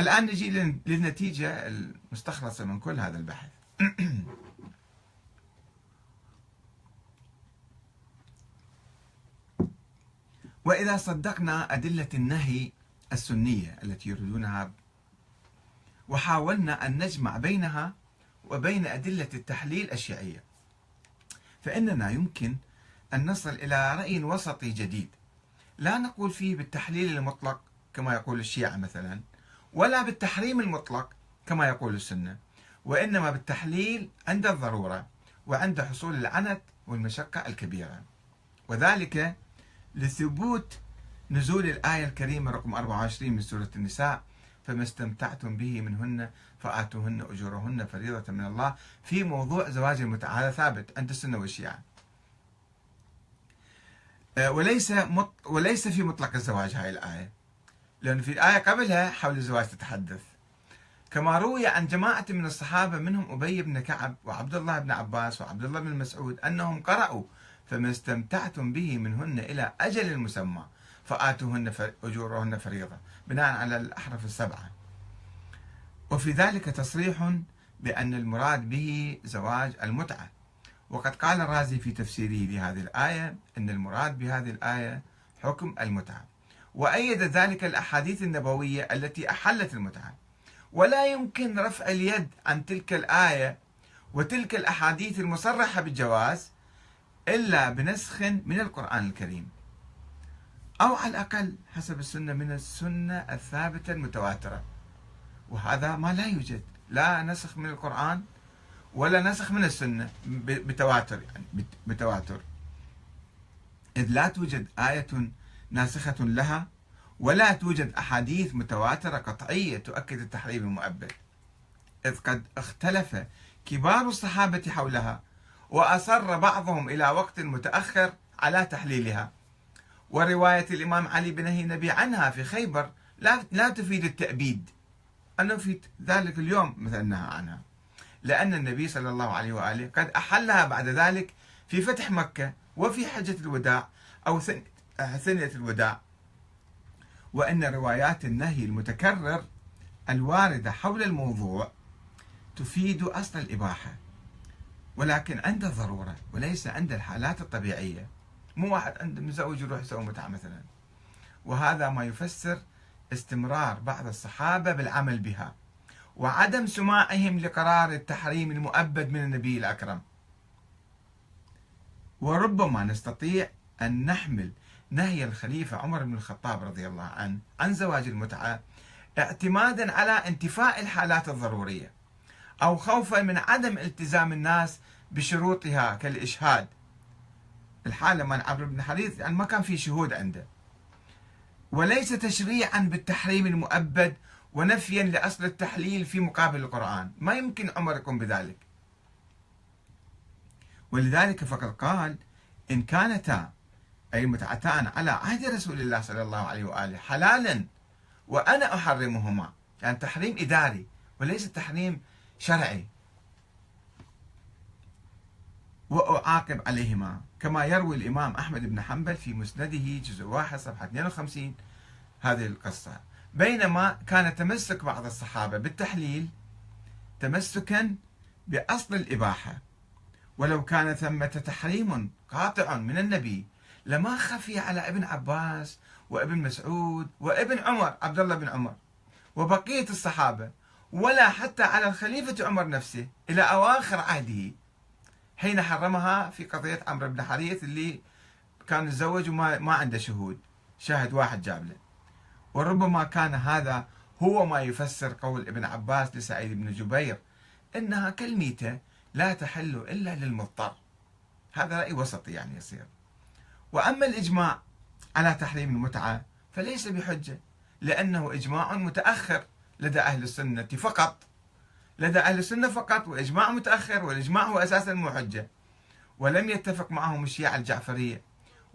الآن نجي للنتيجة المستخلصة من كل هذا البحث. وإذا صدقنا أدلة النهي السنية التي يريدونها وحاولنا أن نجمع بينها وبين أدلة التحليل الشيعية فإننا يمكن أن نصل إلى رأي وسطي جديد. لا نقول فيه بالتحليل المطلق كما يقول الشيعة مثلا ولا بالتحريم المطلق كما يقول السنة وإنما بالتحليل عند الضرورة وعند حصول العنت والمشقة الكبيرة وذلك لثبوت نزول الآية الكريمة رقم 24 من سورة النساء فما استمتعتم به منهن فآتوهن أجورهن فريضة من الله في موضوع زواج المتعة هذا ثابت عند السنة والشيعة آه، وليس. وليس في مطلق الزواج هاي الآية لأن في الآية قبلها حول الزواج تتحدث. كما روي عن جماعة من الصحابة منهم أبي بن كعب وعبد الله بن عباس وعبد الله بن مسعود أنهم قرأوا فما استمتعتم به منهن إلى أجل المسمى فآتوهن أجورهن فريضة. بناء على الأحرف السبعة. وفي ذلك تصريح بأن المراد به زواج المتعة. وقد قال الرازي في تفسيره لهذه الآية أن المراد بهذه الآية حكم المتعة. وأيد ذلك الأحاديث النبوية التي أحلت المتعة. ولا يمكن رفع اليد عن تلك الآية وتلك الأحاديث المصرحة بالجواز إلا بنسخ من القرآن الكريم. أو على الأقل حسب السنة من السنة الثابتة المتواترة. وهذا ما لا يوجد. لا نسخ من القرآن ولا نسخ من السنة بتواتر يعني بتواتر. إذ لا توجد آية ناسخة لها ولا توجد أحاديث متواترة قطعية تؤكد التحريم المؤبد. إذ قد اختلف كبار الصحابة حولها وأصر بعضهم إلى وقت متأخر على تحليلها. ورواية الإمام علي بن النبي عنها في خيبر لا لا تفيد التأبيد. أنه في ذلك اليوم مثلا نهى عنها. لأن النبي صلى الله عليه وآله قد أحلها بعد ذلك في فتح مكة وفي حجة الوداع أو ثنية الوداع. وأن روايات النهي المتكرر الواردة حول الموضوع تفيد أصل الإباحة ولكن عند الضرورة وليس عند الحالات الطبيعية. مو واحد عنده مزوج يروح يسوي متعة مثلا. وهذا ما يفسر استمرار بعض الصحابة بالعمل بها وعدم سماعهم لقرار التحريم المؤبد من النبي الأكرم. وربما نستطيع أن نحمل نهي الخليفة عمر بن الخطاب رضي الله عنه عن زواج المتعة اعتمادا على انتفاء الحالات الضرورية أو خوفا من عدم التزام الناس بشروطها كالإشهاد. الحالة من عمرو بن حريث يعني ما كان في شهود عنده. وليس تشريعا بالتحريم المؤبد ونفيا لأصل التحليل في مقابل القرآن. ما يمكن عمر يقوم بذلك. ولذلك فقد قال إن كانتا أي متعتان على عهد رسول الله صلى الله عليه وآله حلالا وأنا أحرمهما. يعني تحريم إداري وليس تحريم شرعي. وأعاقب عليهما. كما يروي الإمام أحمد بن حنبل في مسنده جزء واحد صفحة 52 هذه القصة. بينما كان تمسك بعض الصحابة بالتحليل تمسكا بأصل الإباحة. ولو كان ثمة تحريم قاطع من النبي لما خفي على ابن عباس وابن مسعود وابن عمر عبد الله بن عمر وبقية الصحابة ولا حتى على الخليفة عمر نفسه إلى أواخر عهده حين حرمها في قضية عمرو بن حريث اللي كان يتزوج وما ما عنده شهود شاهد واحد جاب له. وربما كان هذا هو ما يفسر قول ابن عباس لسعيد بن جبير إنها كالميتة لا تحل إلا للمضطر. هذا رأي وسطي يعني يصير. وأما الإجماع على تحريم المتعة فليس بحجة لأنه إجماع متأخر لدى أهل السنة فقط. لدى أهل السنة فقط وإجماع متأخر والإجماع هو أساسا مو حجة ولم يتفق معهم الشيعة الجعفرية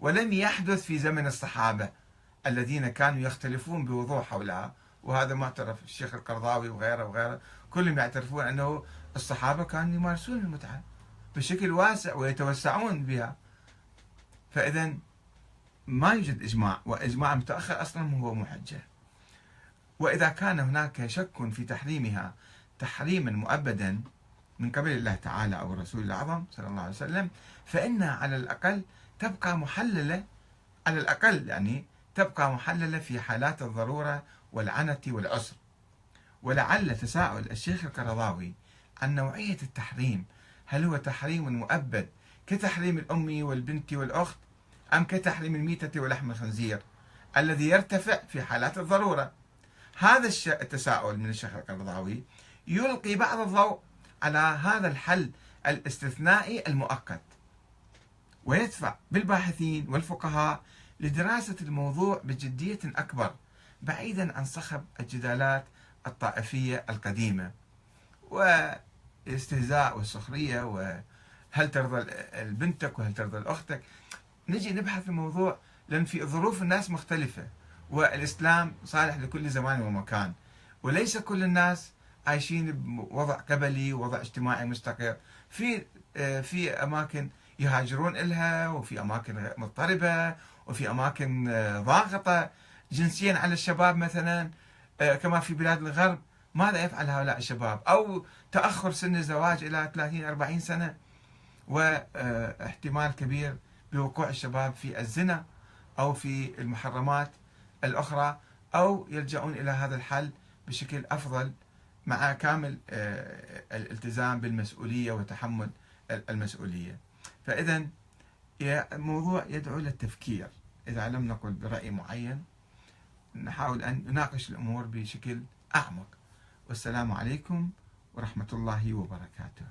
ولم يحدث في زمن الصحابة الذين كانوا يختلفون بوضوح حولها. وهذا معترف الشيخ القرضاوي وغيره وغيره كلهم يعترفون أنه الصحابة كانوا يمارسون المتعة بشكل واسع ويتوسعون بها. فإذا ما يوجد إجماع وإجماع متأخر أصلا هو محجة. وإذا كان هناك شك في تحريمها تحريما مؤبدا من قبل الله تعالى أو الرسول الأعظم صلى الله عليه وسلم فإنها على الأقل تبقى محللة على الأقل يعني تبقى محللة في حالات الضرورة والعنة والعسر. ولعل تساؤل الشيخ القرضاوي عن نوعية التحريم. هل هو تحريم مؤبد كتحريم الأم والبنت والأخت أم كتحريم الميتة ولحم الخنزير الذي يرتفع في حالات الضرورة. هذا التساؤل من الشيخ القرضاوي يلقي بعض الضوء على هذا الحل الاستثنائي المؤقت ويدفع بالباحثين والفقهاء لدراسة الموضوع بجدية أكبر بعيدا عن صخب الجدالات الطائفية القديمة والاستهزاء والسخرية وهل ترضى بنتك وهل ترضى أختك. نجي نبحث الموضوع لأن في ظروف الناس مختلفة والإسلام صالح لكل زمان ومكان. وليس كل الناس عايشين بوضع قبلي ووضع اجتماعي مستقر. في في أماكن يهاجرون لها وفي أماكن مضطربة وفي أماكن ضاغطة. جنسيا على الشباب مثلا كما في بلاد الغرب ماذا يفعل هؤلاء الشباب؟ أو تأخر سن الزواج إلى 30 40 سنة وإحتمال كبير بوقوع الشباب في الزنا أو في المحرمات الأخرى أو يلجؤون إلى هذا الحل بشكل أفضل مع كامل آه، الالتزام بالمسؤولية وتحمل المسؤولية. فاذا الموضوع يدعو للتفكير إذا لم نقل برأي معين نحاول أن نناقش الأمور بشكل أعمق. والسلام عليكم ورحمة الله وبركاته.